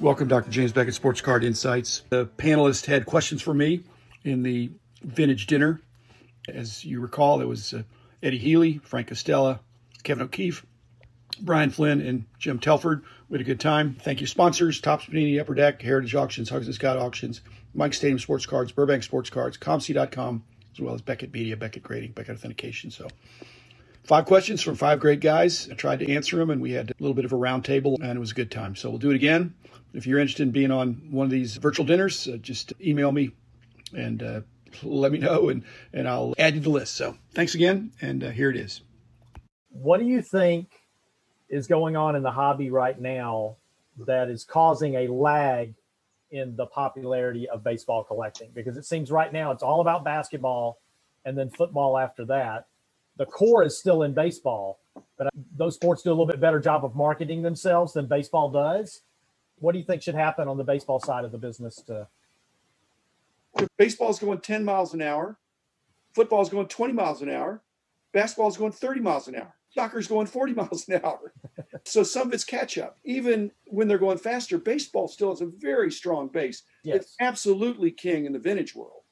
Welcome, Dr. James Beckett, Sports Card Insights. The panelists had questions for me in the vintage dinner. As you recall, it was uh, Eddie Healy, Frank Costella, Kevin O'Keefe, Brian Flynn, and Jim Telford. We had a good time. Thank you, sponsors Topps Panini, Upper Deck, Heritage Auctions, Huggins and Scott Auctions, Mike Stadium Sports Cards, Burbank Sports Cards, ComC.com, as well as Beckett Media, Beckett Grading, Beckett Authentication. So five questions from five great guys. I tried to answer them, and we had a little bit of a roundtable, and it was a good time. So we'll do it again. If you're interested in being on one of these virtual dinners, uh, just email me and uh, let me know, and, and I'll add you to the list. So thanks again, and uh, here it is. What do you think is going on in the hobby right now that is causing a lag in the popularity of baseball collecting? Because it seems right now it's all about basketball and then football after that. The core is still in baseball, but those sports do a little bit better job of marketing themselves than baseball does. What do you think should happen on the baseball side of the business to baseball's going 10 miles an hour. Football's going 20 miles an hour. Basketball's going 30 miles an hour. Soccer's going 40 miles an hour. So some of it's catch up. Even when they're going faster baseball still has a very strong base. Yes. it's absolutely king in the vintage world.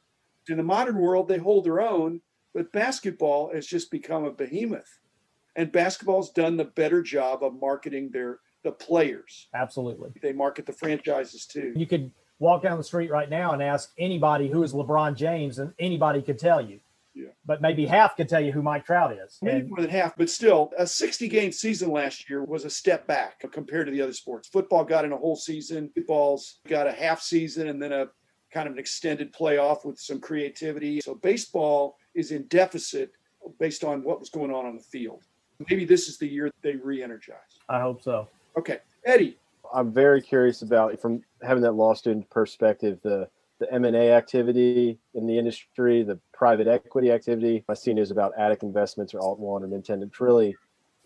In the modern world they hold their own but basketball has just become a behemoth and basketball's done the better job of marketing their the players. Absolutely. They market the franchises too. You could walk down the street right now and ask anybody who is LeBron James, and anybody could tell you. Yeah. But maybe half could tell you who Mike Trout is. Maybe and, more than half, but still, a 60 game season last year was a step back compared to the other sports. Football got in a whole season, football's got a half season and then a kind of an extended playoff with some creativity. So baseball is in deficit based on what was going on on the field. Maybe this is the year they re energize. I hope so. Okay, Eddie. I'm very curious about from having that law student perspective the the M&A activity in the industry, the private equity activity. I see news about Attic Investments or Alt One or Nintendo. It's really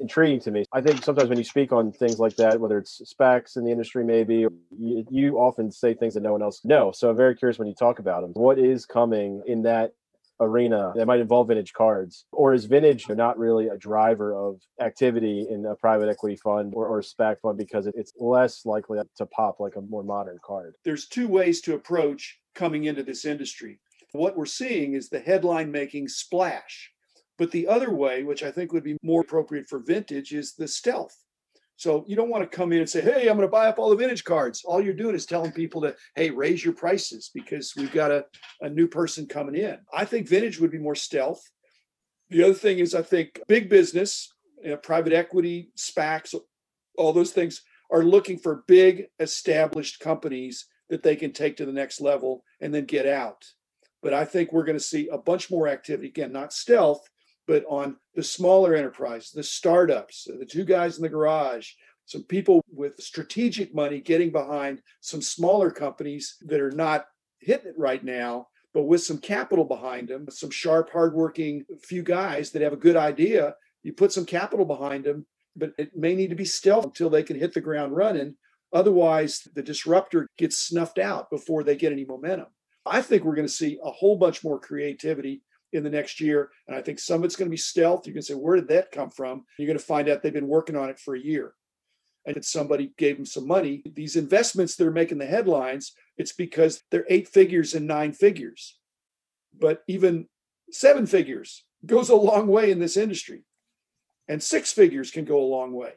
intriguing to me. I think sometimes when you speak on things like that, whether it's SPACs in the industry, maybe you, you often say things that no one else knows. So I'm very curious when you talk about them. What is coming in that arena that might involve vintage cards? Or is vintage not really a driver of activity in a private equity fund or, or SPAC fund because it's less likely to pop like a more modern card? There's two ways to approach coming into this industry. What we're seeing is the headline making splash. But the other way, which I think would be more appropriate for vintage, is the stealth. So you don't want to come in and say, "Hey, I'm going to buy up all the vintage cards." All you're doing is telling people to, "Hey, raise your prices because we've got a, a new person coming in." I think vintage would be more stealth. The other thing is, I think big business, you know, private equity, SPACs, all those things are looking for big established companies that they can take to the next level and then get out. But I think we're going to see a bunch more activity again, not stealth, but on the smaller enterprise, the startups, the two guys in the garage, some people with strategic money getting behind some smaller companies that are not hitting it right now, but with some capital behind them, some sharp, hardworking few guys that have a good idea. You put some capital behind them, but it may need to be stealth until they can hit the ground running. Otherwise, the disruptor gets snuffed out before they get any momentum. I think we're going to see a whole bunch more creativity in the next year. And I think some of it's going to be stealth. You can say, where did that come from? You're going to find out they've been working on it for a year. And somebody gave them some money. These investments that are making the headlines, it's because they're eight figures and nine figures. But even seven figures goes a long way in this industry. And six figures can go a long way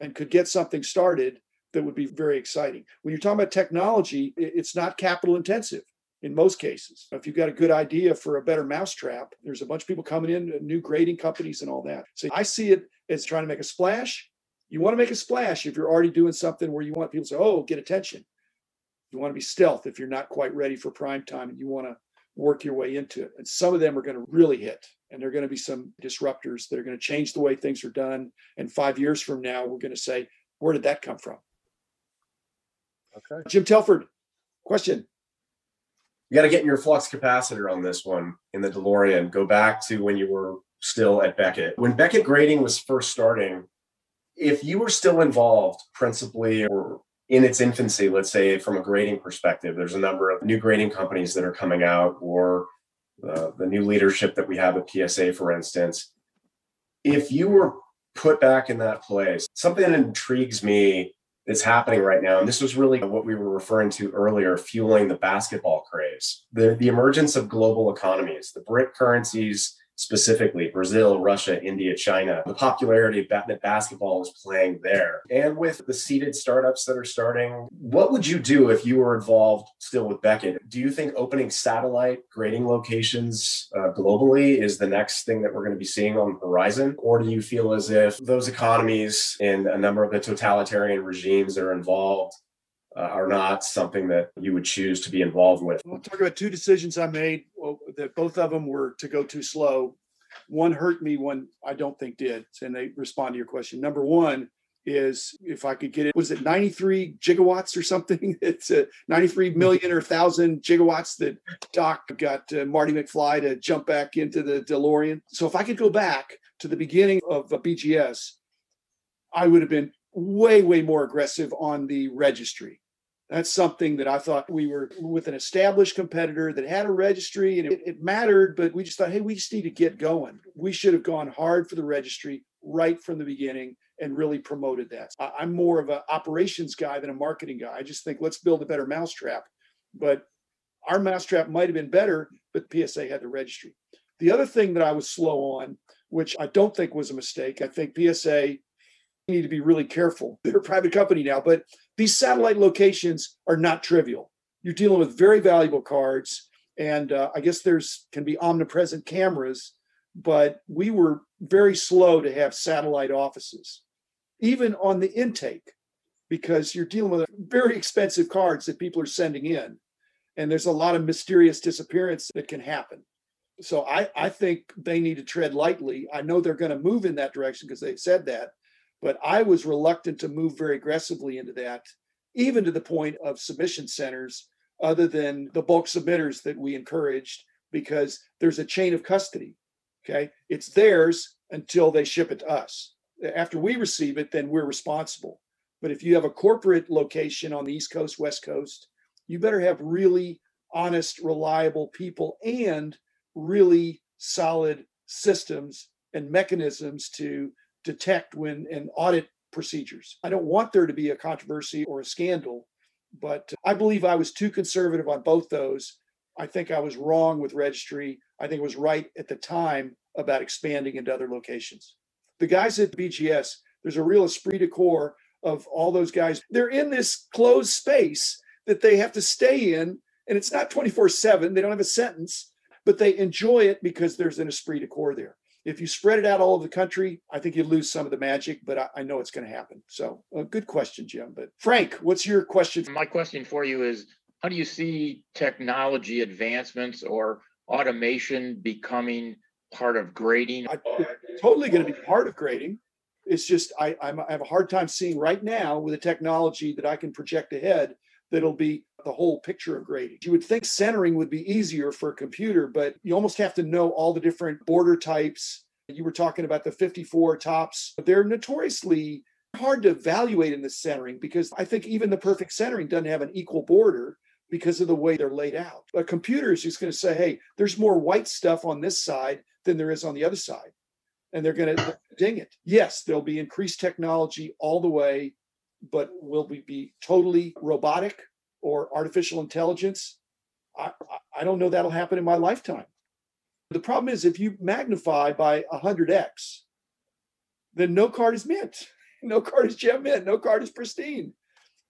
and could get something started that would be very exciting. When you're talking about technology, it's not capital intensive in most cases. If you've got a good idea for a better mousetrap, there's a bunch of people coming in, new grading companies and all that. So I see it as trying to make a splash. You want to make a splash if you're already doing something where you want people to say, oh, get attention. You want to be stealth if you're not quite ready for prime time and you want to work your way into it. And some of them are going to really hit. And there are going to be some disruptors that are going to change the way things are done. And five years from now, we're going to say, where did that come from? Okay. Jim Telford, question you got to get in your flux capacitor on this one in the DeLorean. Go back to when you were still at Beckett. When Beckett grading was first starting, if you were still involved principally or in its infancy, let's say from a grading perspective, there's a number of new grading companies that are coming out or uh, the new leadership that we have at PSA, for instance. If you were put back in that place, something that intrigues me that's happening right now. And this was really what we were referring to earlier, fueling the basketball craze. The, the emergence of global economies, the BRIC currencies specifically Brazil, Russia, India, China, the popularity of that basketball is playing there. And with the seeded startups that are starting, what would you do if you were involved still with Beckett? Do you think opening satellite grading locations uh, globally is the next thing that we're going to be seeing on the horizon? Or do you feel as if those economies and a number of the totalitarian regimes that are involved uh, are not something that you would choose to be involved with. I'll talk about two decisions I made. Well, that both of them were to go too slow. One hurt me, one I don't think did. And they respond to your question. Number one is if I could get it, was it 93 gigawatts or something? It's a 93 million or thousand gigawatts that Doc got uh, Marty McFly to jump back into the DeLorean. So if I could go back to the beginning of a BGS, I would have been way, way more aggressive on the registry. That's something that I thought we were with an established competitor that had a registry and it, it, mattered, but we just thought, hey, we just need to get going. We should have gone hard for the registry right from the beginning and really promoted that. I, I'm more of an operations guy than a marketing guy. I just think let's build a better mousetrap. But our mousetrap might have been better, but PSA had the registry. The other thing that I was slow on, which I don't think was a mistake, I think PSA need to be really careful. They're a private company now, but these satellite locations are not trivial. You're dealing with very valuable cards, and uh, I guess there's can be omnipresent cameras, but we were very slow to have satellite offices, even on the intake, because you're dealing with very expensive cards that people are sending in, and there's a lot of mysterious disappearance that can happen. So I, I think they need to tread lightly. I know they're going to move in that direction because they've said that, but I was reluctant to move very aggressively into that, even to the point of submission centers, other than the bulk submitters that we encouraged, because there's a chain of custody. Okay. It's theirs until they ship it to us. After we receive it, then we're responsible. But if you have a corporate location on the East Coast, West Coast, you better have really honest, reliable people and really solid systems and mechanisms to detect when and audit procedures. I don't want there to be a controversy or a scandal, but I believe I was too conservative on both those. I think I was wrong with registry. I think it was right at the time about expanding into other locations. The guys at BGS, there's a real esprit de corps of all those guys. They're in this closed space that they have to stay in, and it's not 24 7. They don't have a sentence, but they enjoy it because there's an esprit de corps there if you spread it out all over the country, I think you lose some of the magic, but I, I know it's going to happen. So, a good question, Jim. But Frank, what's your question? My question for you is how do you see technology advancements or automation becoming part of grading? I, totally going to be part of grading. It's just I, I'm, I have a hard time seeing right now with the technology that I can project ahead that'll be the whole picture of grading. You would think centering would be easier for a computer, but you almost have to know all the different border types. You were talking about the 54 Topps. They're notoriously hard to evaluate in the centering because I think even the perfect centering doesn't have an equal border because of the way they're laid out. A computer is just going to say, hey, there's more white stuff on this side than there is on the other side. And they're going to ding it. Yes, there'll be increased technology all the way but will we be totally robotic or artificial intelligence? I, I don't know that'll happen in my lifetime. The problem is if you magnify by 100x, then no card is mint. No card is gem mint. No card is pristine.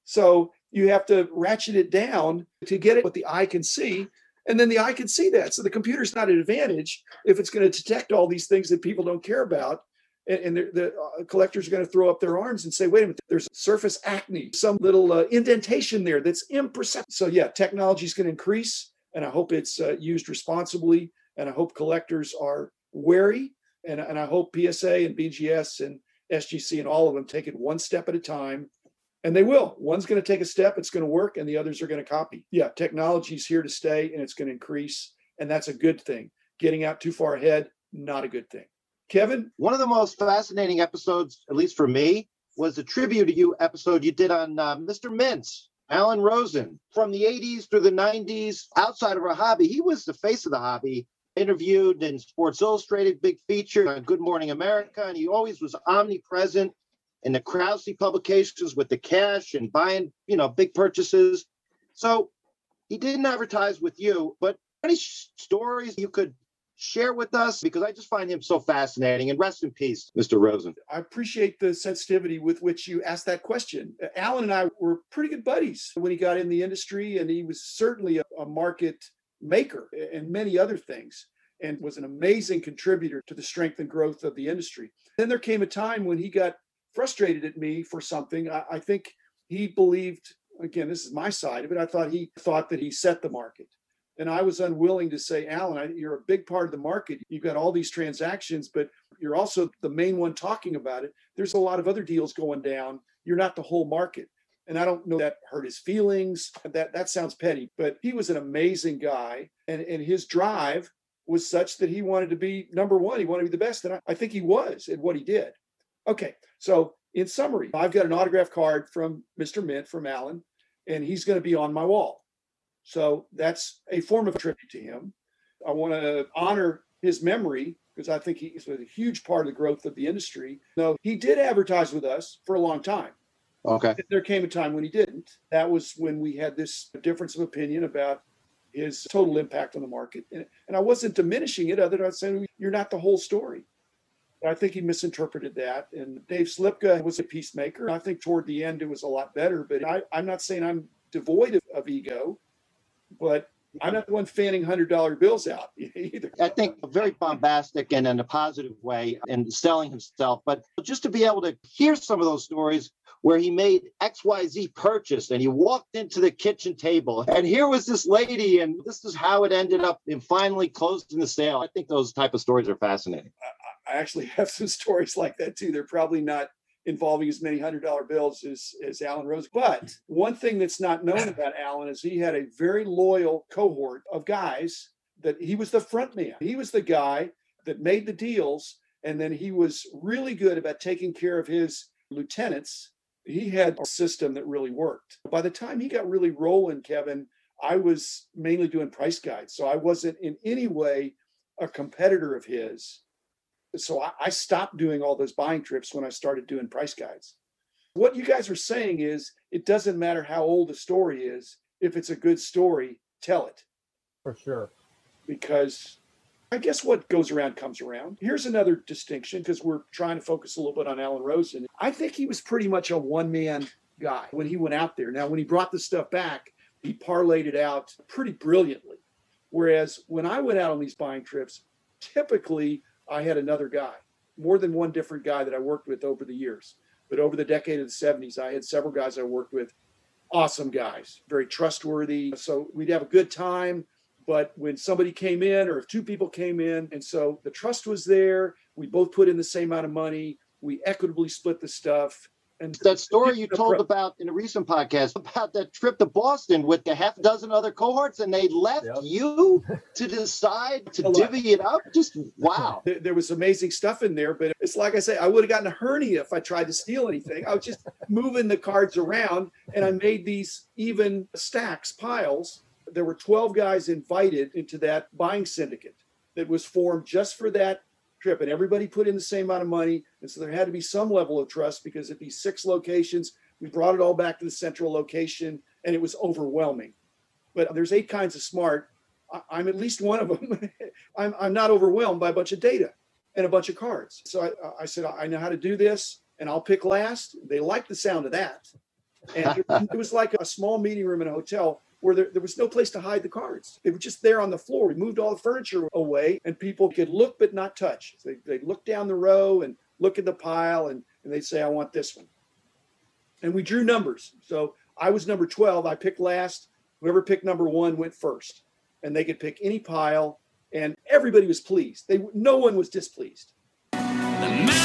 So you have to ratchet it down to get it what the eye can see. And then the eye can see that. So the computer's not an advantage if it's going to detect all these things that people don't care about and, and the uh, collectors are going to throw up their arms and say, wait a minute, there's surface acne, some little uh, indentation there that's imperceptible. So, yeah, technology is going to increase, and I hope it's uh, used responsibly, and I hope collectors are wary, and, and I hope PSA and BGS and SGC and all of them take it one step at a time. And they will. One's going to take a step, it's going to work, and the others are going to copy. Yeah, technology is here to stay and it's going to increase. And that's a good thing. Getting out too far ahead, not a good thing. Kevin? One of the most fascinating episodes, at least for me, was the tribute to you episode you did on uh, Mr. Mintz, Alan Rosen. From the 80s through the 90s, outside of our hobby, he was the face of the hobby. Interviewed in Sports Illustrated, big feature on Good Morning America, and he always was omnipresent in the Krause publications with the cash and buying, you know, big purchases. So he didn't advertise with you, but any stories you could share with us? Because I just find him so fascinating. And rest in peace, Mr. Rosen. I appreciate the sensitivity with which you asked that question. Alan and I were pretty good buddies when he got in the industry, and he was certainly a, a market maker and many other things and was an amazing contributor to the strength and growth of the industry. Then there came a time when he got frustrated at me for something. I, I think he believed, again, this is my side of it, I thought he thought that he set the market. And I was unwilling to say, Alan, you're a big part of the market. You've got all these transactions, but you're also the main one talking about it. There's a lot of other deals going down. You're not the whole market. And I don't know that hurt his feelings. That that sounds petty, but he was an amazing guy. And, and his drive was such that he wanted to be number one. He wanted to be the best. And I, I think he was at what he did. Okay. So in summary, I've got an autograph card from Mr. Mint from Alan, and he's going to be on my wall. So that's a form of tribute to him. I want to honor his memory because I think he's a huge part of the growth of the industry. No, he did advertise with us for a long time. Okay. There came a time when he didn't. That was when we had this difference of opinion about his total impact on the market. And, and I wasn't diminishing it, other than saying you're not the whole story. But I think he misinterpreted that. And Dave Slipka was a peacemaker. I think toward the end it was a lot better. But I, am not saying I'm devoid of, of ego but I'm not the one fanning hundred dollar bills out either. I think very bombastic and in a positive way and selling himself. But just to be able to hear some of those stories where he made XYZ purchase and he walked into the kitchen table and here was this lady and this is how it ended up in finally closing the sale. I think those type of stories are fascinating. I actually have some stories like that too. They're probably not involving as many hundred dollar bills as, as Alan Rosen. But one thing that's not known about Alan is he had a very loyal cohort of guys that he was the front man. He was the guy that made the deals. And then he was really good about taking care of his lieutenants. He had a system that really worked. By the time he got really rolling, Kevin, I was mainly doing price guides. So I wasn't in any way a competitor of his so I, I stopped doing all those buying trips when I started doing price guides. What you guys are saying is it doesn't matter how old a story is. If it's a good story, tell it. For sure. Because I guess what goes around comes around. Here's another distinction because we're trying to focus a little bit on Alan Rosen. I think he was pretty much a one man guy when he went out there. Now, when he brought the stuff back, he parlayed it out pretty brilliantly. Whereas when I went out on these buying trips, typically I had another guy, more than one different guy that I worked with over the years. But over the decade of the 70s, I had several guys I worked with, awesome guys, very trustworthy. So we'd have a good time. But when somebody came in, or if two people came in, and so the trust was there, we both put in the same amount of money, we equitably split the stuff. And that story you told about in a recent podcast about that trip to Boston with a half dozen other cohorts, and they left yep. you to decide to divvy it up. Just wow. There, there, was amazing stuff in there, but it's like I say, I would have gotten a hernia if I tried to steal anything. I was just moving the cards around, and I made these even stacks, piles. There were 12 guys invited into that buying syndicate that was formed just for that trip and everybody put in the same amount of money and so there had to be some level of trust because at these six locations we brought it all back to the central location and it was overwhelming. But there's eight kinds of smart. I'm at least one of them. I'm, I'm not overwhelmed by a bunch of data and a bunch of cards. So I, I said i know how to do this and i'll pick last. They like the sound of that and it, it was like a small meeting room in a hotel where there, there was no place to hide the cards. They were just there on the floor. We moved all the furniture away and people could look but not touch. So they, they look down the row and look at the pile and, and they'd say, I want this one. And we drew numbers. So I was number 12. I picked last. Whoever picked number one went first. And they could pick any pile and everybody was pleased. They no one was displeased. The